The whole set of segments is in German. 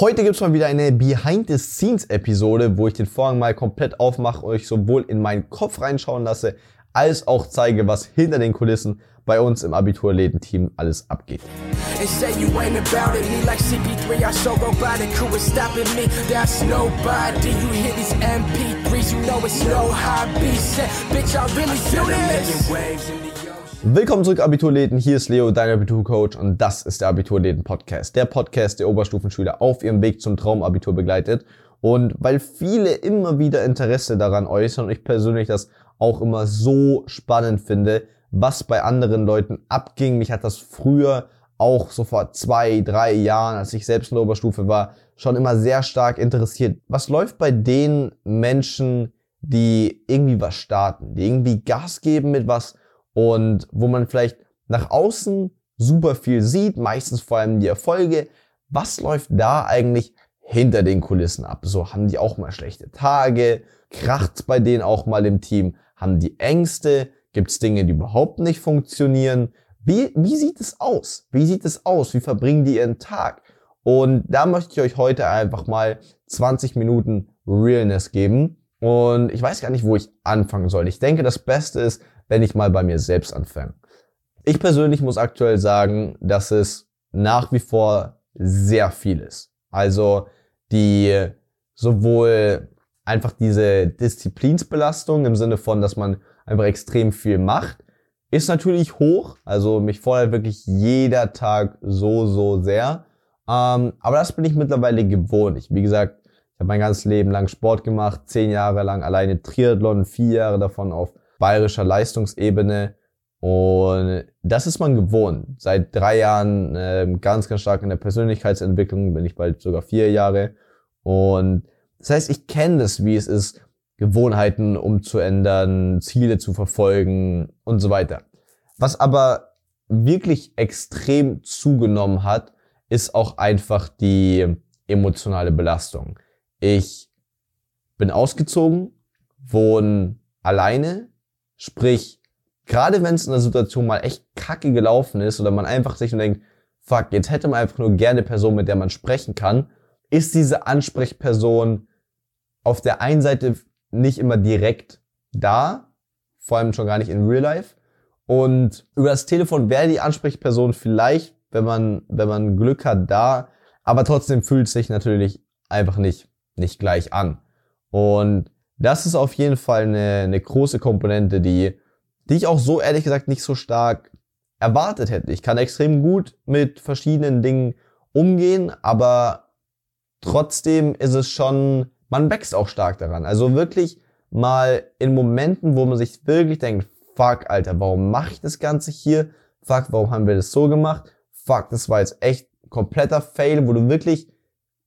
Heute gibt's mal wieder eine Behind-the-Scenes-Episode, wo ich den Vorhang mal komplett aufmache und euch sowohl in meinen Kopf reinschauen lasse, als auch zeige, was hinter den Kulissen bei uns im Abiturläden-Team alles abgeht. Willkommen zurück, Abiturläden. Hier ist Leo, dein Abiturcoach, und das ist der Abiturläden-Podcast. Der Podcast, der Oberstufenschüler auf ihrem Weg zum Traumabitur begleitet. Und weil viele immer wieder Interesse daran äußern und ich persönlich das auch immer so spannend finde, was bei anderen Leuten abging. Mich hat das früher auch so vor zwei, drei Jahren, als ich selbst in der Oberstufe war, schon immer sehr stark interessiert. Was läuft bei den Menschen, die irgendwie was starten, die irgendwie Gas geben mit was und wo man vielleicht nach außen super viel sieht, meistens vor allem die Erfolge. Was läuft da eigentlich hinter den Kulissen ab? So haben die auch mal schlechte Tage, kracht's bei denen auch mal im Team, haben die Ängste, gibt's Dinge, die überhaupt nicht funktionieren? Wie, wie sieht es aus? Wie sieht es aus? Wie verbringen die ihren Tag? Und da möchte ich euch heute einfach mal 20 Minuten Realness geben. Und ich weiß gar nicht, wo ich anfangen soll. Ich denke, das Beste ist, wenn ich mal bei mir selbst anfange. Ich persönlich muss aktuell sagen, dass es nach wie vor sehr viel ist. Also die sowohl einfach diese Disziplinsbelastung im Sinne von, dass man einfach extrem viel macht, ist natürlich hoch. Also mich fordert wirklich jeder Tag so, so sehr. Ähm, aber das bin ich mittlerweile gewohnt. Ich, wie gesagt, ich habe mein ganzes Leben lang Sport gemacht, zehn Jahre lang alleine Triathlon, vier Jahre davon auf bayerischer Leistungsebene. Und das ist man gewohnt. Seit drei Jahren äh, ganz, ganz stark in der Persönlichkeitsentwicklung, bin ich bald sogar vier Jahre. Und das heißt, ich kenne das, wie es ist, Gewohnheiten umzuändern, Ziele zu verfolgen und so weiter. Was aber wirklich extrem zugenommen hat, ist auch einfach die emotionale Belastung. Ich bin ausgezogen, wohne alleine, Sprich, gerade wenn es in der Situation mal echt kacke gelaufen ist oder man einfach sich nur denkt, fuck, jetzt hätte man einfach nur gerne eine Person, mit der man sprechen kann, ist diese Ansprechperson auf der einen Seite nicht immer direkt da, vor allem schon gar nicht in Real Life. Und über das Telefon wäre die Ansprechperson vielleicht, wenn man, wenn man Glück hat, da, aber trotzdem fühlt sich natürlich einfach nicht, nicht gleich an. Und das ist auf jeden Fall eine, eine große Komponente, die, die ich auch so ehrlich gesagt nicht so stark erwartet hätte. Ich kann extrem gut mit verschiedenen Dingen umgehen, aber trotzdem ist es schon, man wächst auch stark daran. Also wirklich mal in Momenten, wo man sich wirklich denkt, fuck, Alter, warum mache ich das Ganze hier? Fuck, warum haben wir das so gemacht? Fuck, das war jetzt echt kompletter Fail, wo du wirklich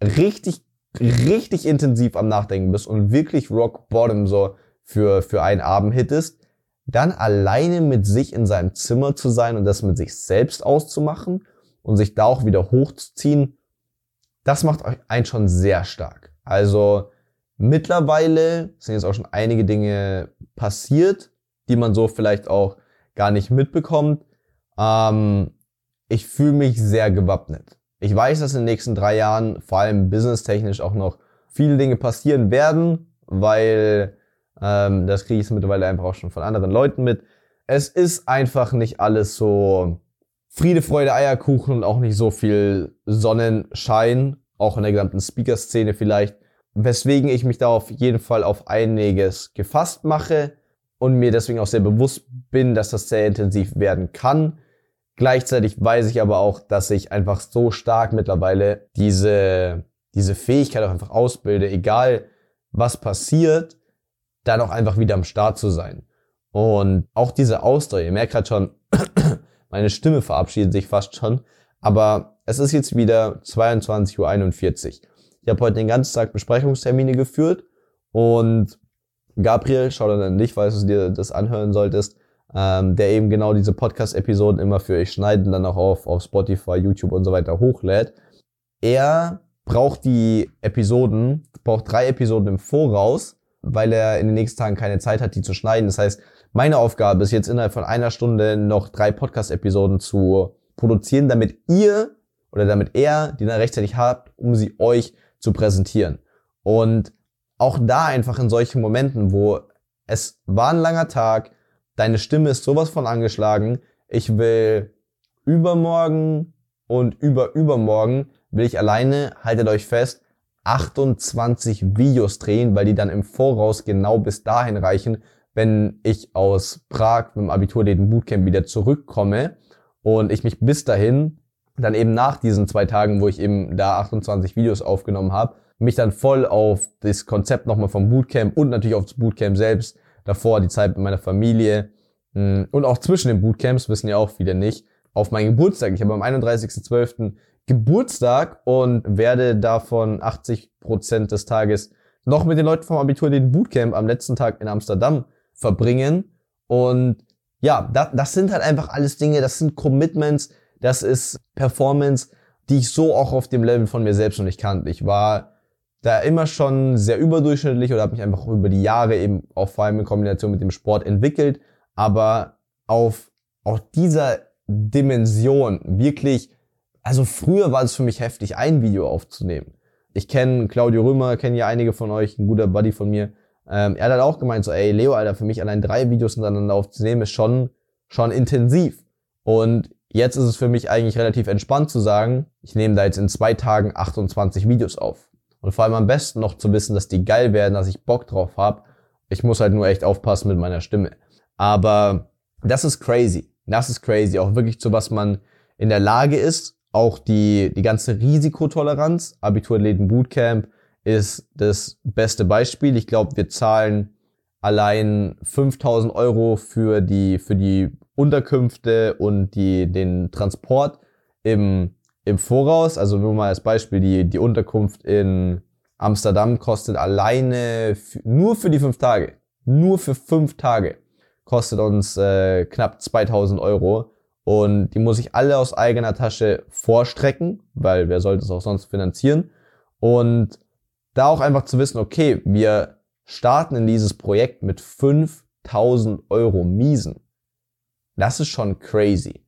richtig richtig intensiv am Nachdenken bist und wirklich Rock Bottom so für, für einen Abend hittest, dann alleine mit sich in seinem Zimmer zu sein und das mit sich selbst auszumachen und sich da auch wieder hochzuziehen, das macht euch einen schon sehr stark. Also mittlerweile sind jetzt auch schon einige Dinge passiert, die man so vielleicht auch gar nicht mitbekommt. Ähm, ich fühle mich sehr gewappnet. Ich weiß, dass in den nächsten drei Jahren, vor allem businesstechnisch, auch noch viele Dinge passieren werden, weil ähm, das kriege ich mittlerweile einfach auch schon von anderen Leuten mit. Es ist einfach nicht alles so Friede, Freude, Eierkuchen und auch nicht so viel Sonnenschein, auch in der gesamten Speaker-Szene vielleicht, weswegen ich mich da auf jeden Fall auf einiges gefasst mache und mir deswegen auch sehr bewusst bin, dass das sehr intensiv werden kann. Gleichzeitig weiß ich aber auch, dass ich einfach so stark mittlerweile diese, diese Fähigkeit auch einfach ausbilde, egal was passiert, dann auch einfach wieder am Start zu sein. Und auch diese Ausdauer, ihr merkt gerade schon, meine Stimme verabschiedet sich fast schon, aber es ist jetzt wieder 22.41 Uhr. Ich habe heute den ganzen Tag Besprechungstermine geführt und Gabriel, schau dann an dich, falls du dir das anhören solltest, ähm, der eben genau diese Podcast-Episoden immer für euch schneiden, dann auch auf, auf Spotify, YouTube und so weiter hochlädt. Er braucht die Episoden, braucht drei Episoden im Voraus, weil er in den nächsten Tagen keine Zeit hat, die zu schneiden. Das heißt, meine Aufgabe ist jetzt innerhalb von einer Stunde noch drei Podcast-Episoden zu produzieren, damit ihr oder damit er die dann rechtzeitig hat, um sie euch zu präsentieren. Und auch da einfach in solchen Momenten, wo es war ein langer Tag, deine Stimme ist sowas von angeschlagen, ich will übermorgen und über übermorgen will ich alleine, haltet euch fest, 28 Videos drehen, weil die dann im Voraus genau bis dahin reichen, wenn ich aus Prag mit dem Abiturläden Bootcamp wieder zurückkomme und ich mich bis dahin dann eben nach diesen zwei Tagen, wo ich eben da 28 Videos aufgenommen habe, mich dann voll auf das Konzept nochmal vom Bootcamp und natürlich auf das Bootcamp selbst, davor die Zeit mit meiner Familie hm, und auch zwischen den Bootcamps, wissen ja auch viele nicht, auf meinen Geburtstag. Ich habe am 31.12. Geburtstag und werde davon 80 Prozent des Tages noch mit den Leuten vom Abitur den Bootcamp am letzten Tag in Amsterdam verbringen. Und ja, das, das sind halt einfach alles Dinge, das sind Commitments, das ist Performance, die ich so auch auf dem Level von mir selbst noch nicht kannte. Ich war da immer schon sehr überdurchschnittlich oder habe mich einfach über die Jahre eben auch vor allem in Kombination mit dem Sport entwickelt, aber auf auch dieser Dimension wirklich, also früher war es für mich heftig, ein Video aufzunehmen. Ich kenne Claudio Römer, kenne ja einige von euch, ein guter Buddy von mir. Ähm, er hat auch gemeint so, ey Leo, Alter, für mich allein drei Videos hintereinander aufzunehmen ist schon, schon intensiv. Und jetzt ist es für mich eigentlich relativ entspannt zu sagen, ich nehme da jetzt in zwei Tagen 28 Videos auf. Und vor allem am besten noch zu wissen, dass die geil werden, dass ich Bock drauf habe. Ich muss halt nur echt aufpassen mit meiner Stimme. Aber das ist crazy. Das ist crazy. Auch wirklich zu was man in der Lage ist. Auch die, die ganze Risikotoleranz. Abiturathleten Bootcamp ist das beste Beispiel. Ich glaube, wir zahlen allein 5000 Euro für die, für die Unterkünfte und die, den Transport im im Voraus, also nur mal als Beispiel, die, die Unterkunft in Amsterdam kostet alleine nur für die fünf Tage, nur für fünf Tage, kostet uns äh, knapp 2000 Euro. Und die muss ich alle aus eigener Tasche vorstrecken, weil wer sollte es auch sonst finanzieren. Und da auch einfach zu wissen, okay, wir starten in dieses Projekt mit 5000 Euro Miesen. Das ist schon crazy.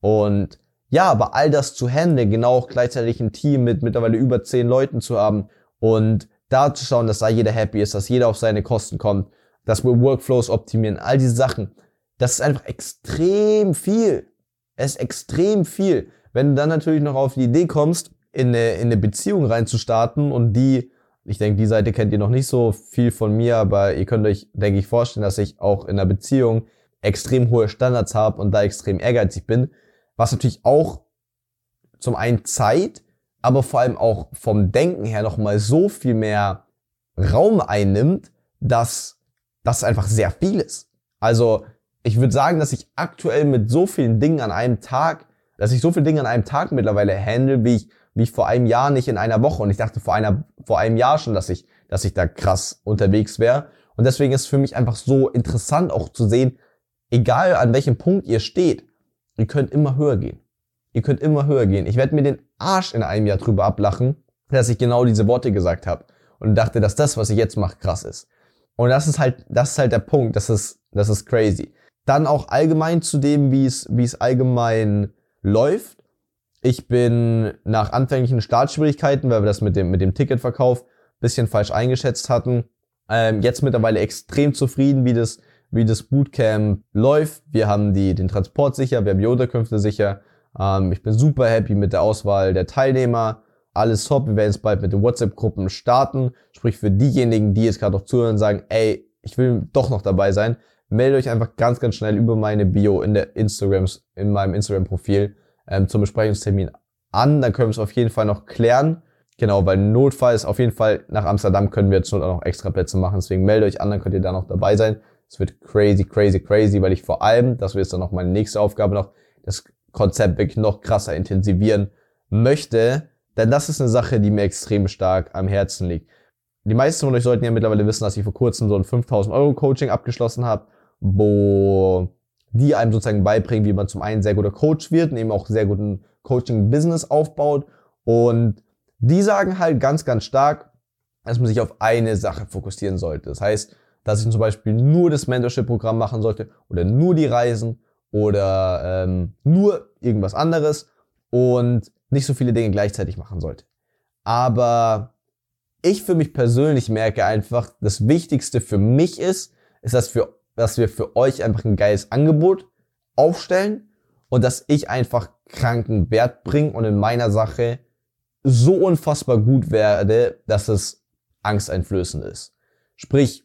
Und ja, aber all das zu handeln, genau auch gleichzeitig ein Team mit mittlerweile über zehn Leuten zu haben und da zu schauen, dass da jeder happy ist, dass jeder auf seine Kosten kommt, dass wir Workflows optimieren, all diese Sachen, das ist einfach extrem viel. Es ist extrem viel. Wenn du dann natürlich noch auf die Idee kommst, in eine, in eine Beziehung reinzustarten und die, ich denke, die Seite kennt ihr noch nicht so viel von mir, aber ihr könnt euch, denke ich, vorstellen, dass ich auch in einer Beziehung extrem hohe Standards habe und da extrem ehrgeizig bin was natürlich auch zum einen Zeit, aber vor allem auch vom Denken her nochmal so viel mehr Raum einnimmt, dass das einfach sehr viel ist. Also ich würde sagen, dass ich aktuell mit so vielen Dingen an einem Tag, dass ich so viele Dinge an einem Tag mittlerweile handle, wie ich, wie ich vor einem Jahr nicht in einer Woche. Und ich dachte vor einer, vor einem Jahr schon, dass ich, dass ich da krass unterwegs wäre. Und deswegen ist es für mich einfach so interessant auch zu sehen, egal an welchem Punkt ihr steht, Ihr könnt immer höher gehen. Ihr könnt immer höher gehen. Ich werde mir den Arsch in einem Jahr drüber ablachen, dass ich genau diese Worte gesagt habe und dachte, dass das, was ich jetzt mache, krass ist. Und das ist halt, das ist halt der Punkt. Das ist, das ist crazy. Dann auch allgemein zu dem, wie es, wie es allgemein läuft. Ich bin nach anfänglichen Startschwierigkeiten, weil wir das mit dem, mit dem Ticketverkauf bisschen falsch eingeschätzt hatten, ähm, jetzt mittlerweile extrem zufrieden, wie das, wie das Bootcamp läuft. Wir haben die, den Transport sicher, wir haben die Unterkünfte sicher. Ähm, ich bin super happy mit der Auswahl der Teilnehmer. Alles top. Wir werden jetzt bald mit den WhatsApp-Gruppen starten. Sprich, für diejenigen, die jetzt gerade noch zuhören und sagen, ey, ich will doch noch dabei sein, meldet euch einfach ganz, ganz schnell über meine Bio in der Instagrams, in meinem Instagram-Profil ähm, zum Besprechungstermin an. Dann können wir es auf jeden Fall noch klären. Genau, weil Notfall ist auf jeden Fall nach Amsterdam können wir jetzt noch extra Plätze machen. Deswegen meldet euch an, dann könnt ihr da noch dabei sein. Es wird crazy, crazy, crazy, weil ich vor allem, das wird dann noch meine nächste Aufgabe noch, das Konzept wirklich noch krasser intensivieren möchte. Denn das ist eine Sache, die mir extrem stark am Herzen liegt. Die meisten von euch sollten ja mittlerweile wissen, dass ich vor kurzem so ein 5000 Euro Coaching abgeschlossen habe, wo die einem sozusagen beibringen, wie man zum einen sehr guter Coach wird und eben auch sehr guten Coaching-Business aufbaut. Und die sagen halt ganz, ganz stark, dass man sich auf eine Sache fokussieren sollte. Das heißt, dass ich zum Beispiel nur das Mentorship-Programm machen sollte oder nur die Reisen oder ähm, nur irgendwas anderes. Und nicht so viele Dinge gleichzeitig machen sollte. Aber ich für mich persönlich merke einfach, das Wichtigste für mich ist, ist, dass, für, dass wir für euch einfach ein geiles Angebot aufstellen und dass ich einfach kranken Wert bringe und in meiner Sache so unfassbar gut werde, dass es angsteinflößend ist. Sprich,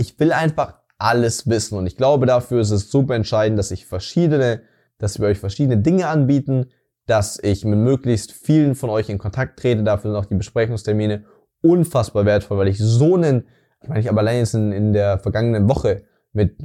ich will einfach alles wissen und ich glaube dafür ist es super entscheidend, dass ich verschiedene, dass wir euch verschiedene Dinge anbieten, dass ich mit möglichst vielen von euch in Kontakt trete, dafür sind auch die Besprechungstermine unfassbar wertvoll, weil ich so einen, ich meine, ich habe allein jetzt in, in der vergangenen Woche mit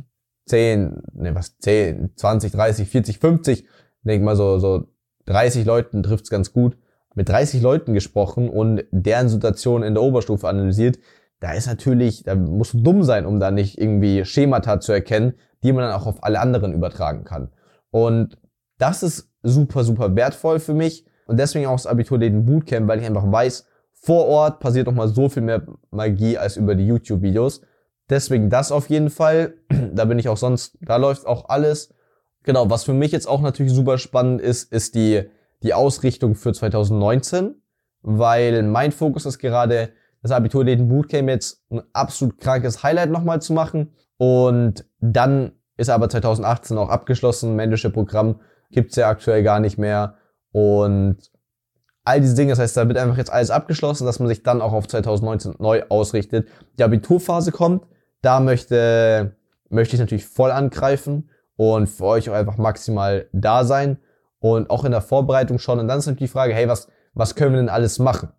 10, ne, was, 10, 20, 30, 40, 50, denke mal so, so 30 Leuten trifft's ganz gut, mit 30 Leuten gesprochen und deren Situation in der Oberstufe analysiert. Da ist natürlich, da musst du dumm sein, um da nicht irgendwie Schemata zu erkennen, die man dann auch auf alle anderen übertragen kann. Und das ist super, super wertvoll für mich und deswegen auch das Abiturläden Bootcamp, weil ich einfach weiß, vor Ort passiert noch mal so viel mehr Magie als über die YouTube-Videos. Deswegen das auf jeden Fall. Da bin ich auch sonst, da läuft auch alles. Genau, was für mich jetzt auch natürlich super spannend ist, ist die, die Ausrichtung für 2019, weil mein Fokus ist gerade, das Abiturläden Bootcamp jetzt ein absolut krankes Highlight nochmal zu machen. Und dann ist aber 2018 auch abgeschlossen. Männliche Programm gibt's ja aktuell gar nicht mehr. Und all diese Dinge, das heißt, da wird einfach jetzt alles abgeschlossen, dass man sich dann auch auf 2019 neu ausrichtet. Die Abiturphase kommt, da möchte, möchte ich natürlich voll angreifen und für euch auch einfach maximal da sein und auch in der Vorbereitung schon. Und dann ist natürlich die Frage, hey, was, was können wir denn alles machen?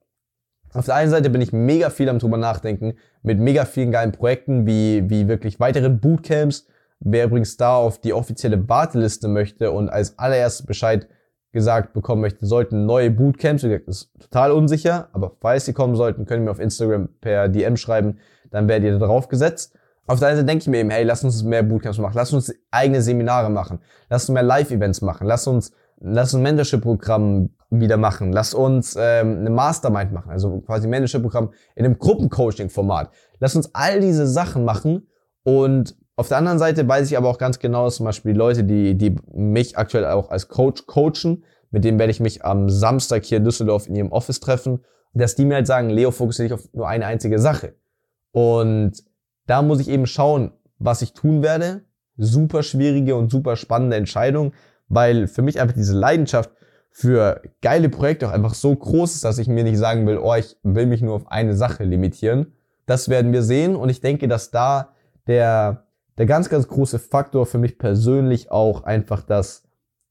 Auf der einen Seite bin ich mega viel am drüber nachdenken, mit mega vielen geilen Projekten, wie, wie wirklich weiteren Bootcamps. Wer übrigens da auf die offizielle Warteliste möchte und als allererstes Bescheid gesagt bekommen möchte, sollten neue Bootcamps, das ist total unsicher, aber falls sie kommen sollten, können wir auf Instagram per DM schreiben, dann werdet ihr da drauf gesetzt. Auf der einen Seite denke ich mir eben, hey, lass uns mehr Bootcamps machen, lass uns eigene Seminare machen, lass uns mehr Live-Events machen, lass uns, lass uns ein Mentorship-Programm wieder machen, lass uns ähm, eine Mastermind machen, also quasi ein Mentorship-Programm in einem Gruppencoaching-Format. Lass uns all diese Sachen machen und auf der anderen Seite weiß ich aber auch ganz genau, dass zum Beispiel die Leute, die, die mich aktuell auch als Coach coachen, mit denen werde ich mich am Samstag hier in Düsseldorf in ihrem Office treffen, dass die mir halt sagen, Leo, fokussiere dich auf nur eine einzige Sache. Und da muss ich eben schauen, was ich tun werde. Super schwierige und super spannende Entscheidung, weil für mich einfach diese Leidenschaft für geile Projekte auch einfach so groß ist, dass ich mir nicht sagen will, oh, ich will mich nur auf eine Sache limitieren. Das werden wir sehen und ich denke, dass da der der ganz, ganz große Faktor für mich persönlich auch einfach das,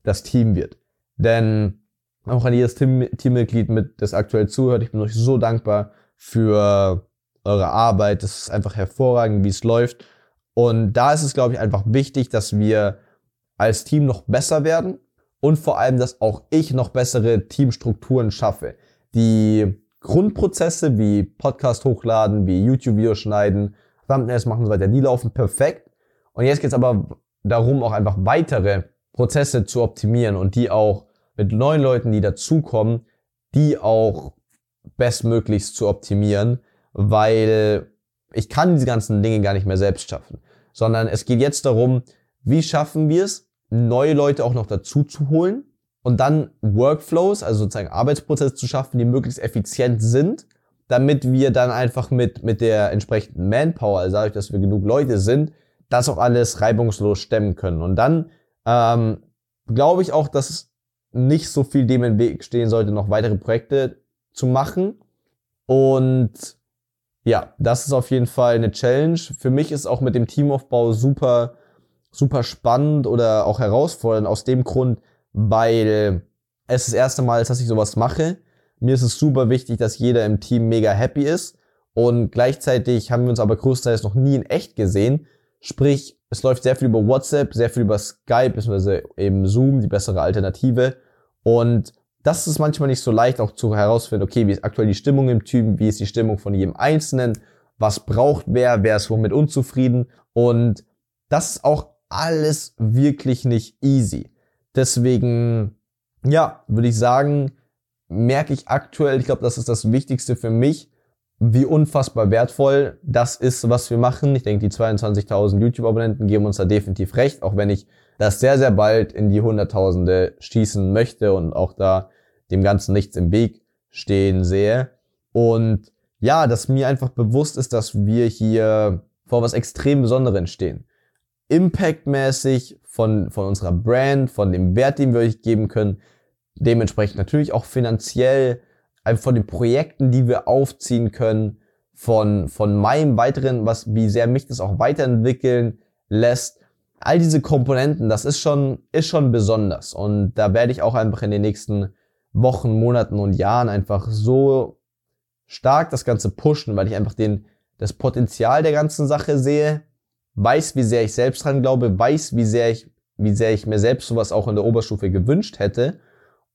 das Team wird. Denn auch an jedes Team, Teammitglied mit, das aktuell zuhört, ich bin euch so dankbar für eure Arbeit. Es ist einfach hervorragend, wie es läuft. Und da ist es, glaube ich, einfach wichtig, dass wir als Team noch besser werden und vor allem, dass auch ich noch bessere Teamstrukturen schaffe. Die Grundprozesse wie Podcast hochladen, wie YouTube-Videos schneiden, Thumbnails machen und so weiter, die laufen perfekt. Und jetzt geht es aber darum, auch einfach weitere Prozesse zu optimieren und die auch mit neuen Leuten, die dazukommen, die auch bestmöglichst zu optimieren, weil ich kann diese ganzen Dinge gar nicht mehr selbst schaffen, sondern es geht jetzt darum, wie schaffen wir es, neue Leute auch noch dazu zu holen und dann Workflows, also sozusagen Arbeitsprozesse zu schaffen, die möglichst effizient sind, damit wir dann einfach mit, mit der entsprechenden Manpower, also dadurch, dass wir genug Leute sind, das auch alles reibungslos stemmen können. Und dann ähm, glaube ich auch, dass nicht so viel dem im Weg stehen sollte, noch weitere Projekte zu machen. Und ja, das ist auf jeden Fall eine Challenge. Für mich ist auch mit dem Teamaufbau super, super spannend oder auch herausfordernd aus dem Grund, weil es das erste Mal ist, dass ich sowas mache. Mir ist es super wichtig, dass jeder im Team mega happy ist. Und gleichzeitig haben wir uns aber größtenteils noch nie in echt gesehen. Sprich, es läuft sehr viel über WhatsApp, sehr viel über Skype, beziehungsweise eben Zoom, die bessere Alternative. Und das ist manchmal nicht so leicht auch zu herausfinden, okay, wie ist aktuell die Stimmung im Team, wie ist die Stimmung von jedem Einzelnen, was braucht wer, wer ist womit unzufrieden. Und das ist auch alles wirklich nicht easy. Deswegen, ja, würde ich sagen, merke ich aktuell, ich glaube, das ist das Wichtigste für mich, wie unfassbar wertvoll das ist, was wir machen. Ich denke, die 22.000 YouTube-Abonnenten geben uns da definitiv recht, auch wenn ich das sehr, sehr bald in die Hunderttausende schießen möchte und auch da dem Ganzen nichts im Weg stehen sehe. Und ja, dass mir einfach bewusst ist, dass wir hier vor was extrem Besonderem stehen. Impactmäßig von, von unserer Brand, von dem Wert, den wir euch geben können, dementsprechend natürlich auch finanziell, von den Projekten, die wir aufziehen können, von, von meinem weiteren, was, wie sehr mich das auch weiterentwickeln lässt. All diese Komponenten, das ist schon, ist schon besonders. Und da werde ich auch einfach in den nächsten Wochen, Monaten und Jahren einfach so stark das Ganze pushen, weil ich einfach den, das Potenzial der ganzen Sache sehe, weiß, wie sehr ich selbst dran glaube, weiß, wie sehr ich, wie sehr ich mir selbst sowas auch in der Oberstufe gewünscht hätte.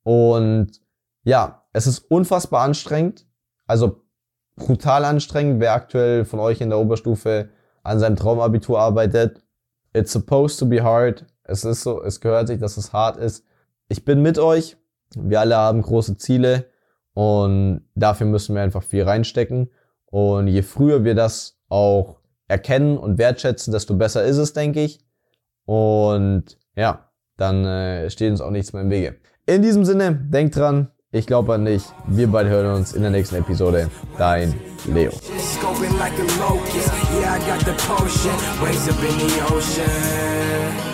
Und ja, es ist unfassbar anstrengend. Also brutal anstrengend, wer aktuell von euch in der Oberstufe an seinem Traumabitur arbeitet. It's supposed to be hard. Es ist so, es gehört sich, dass es hart ist. Ich bin mit euch. Wir alle haben große Ziele und dafür müssen wir einfach viel reinstecken. Und je früher wir das auch erkennen und wertschätzen, desto besser ist es, denke ich. Und ja, dann äh, steht uns auch nichts mehr im Wege. In diesem Sinne, denkt dran, ich glaube an dich. Wir beide hören uns in der nächsten Episode. Dein Leo. Scoping like a locust. Yeah, I got the potion. Waves up in the ocean.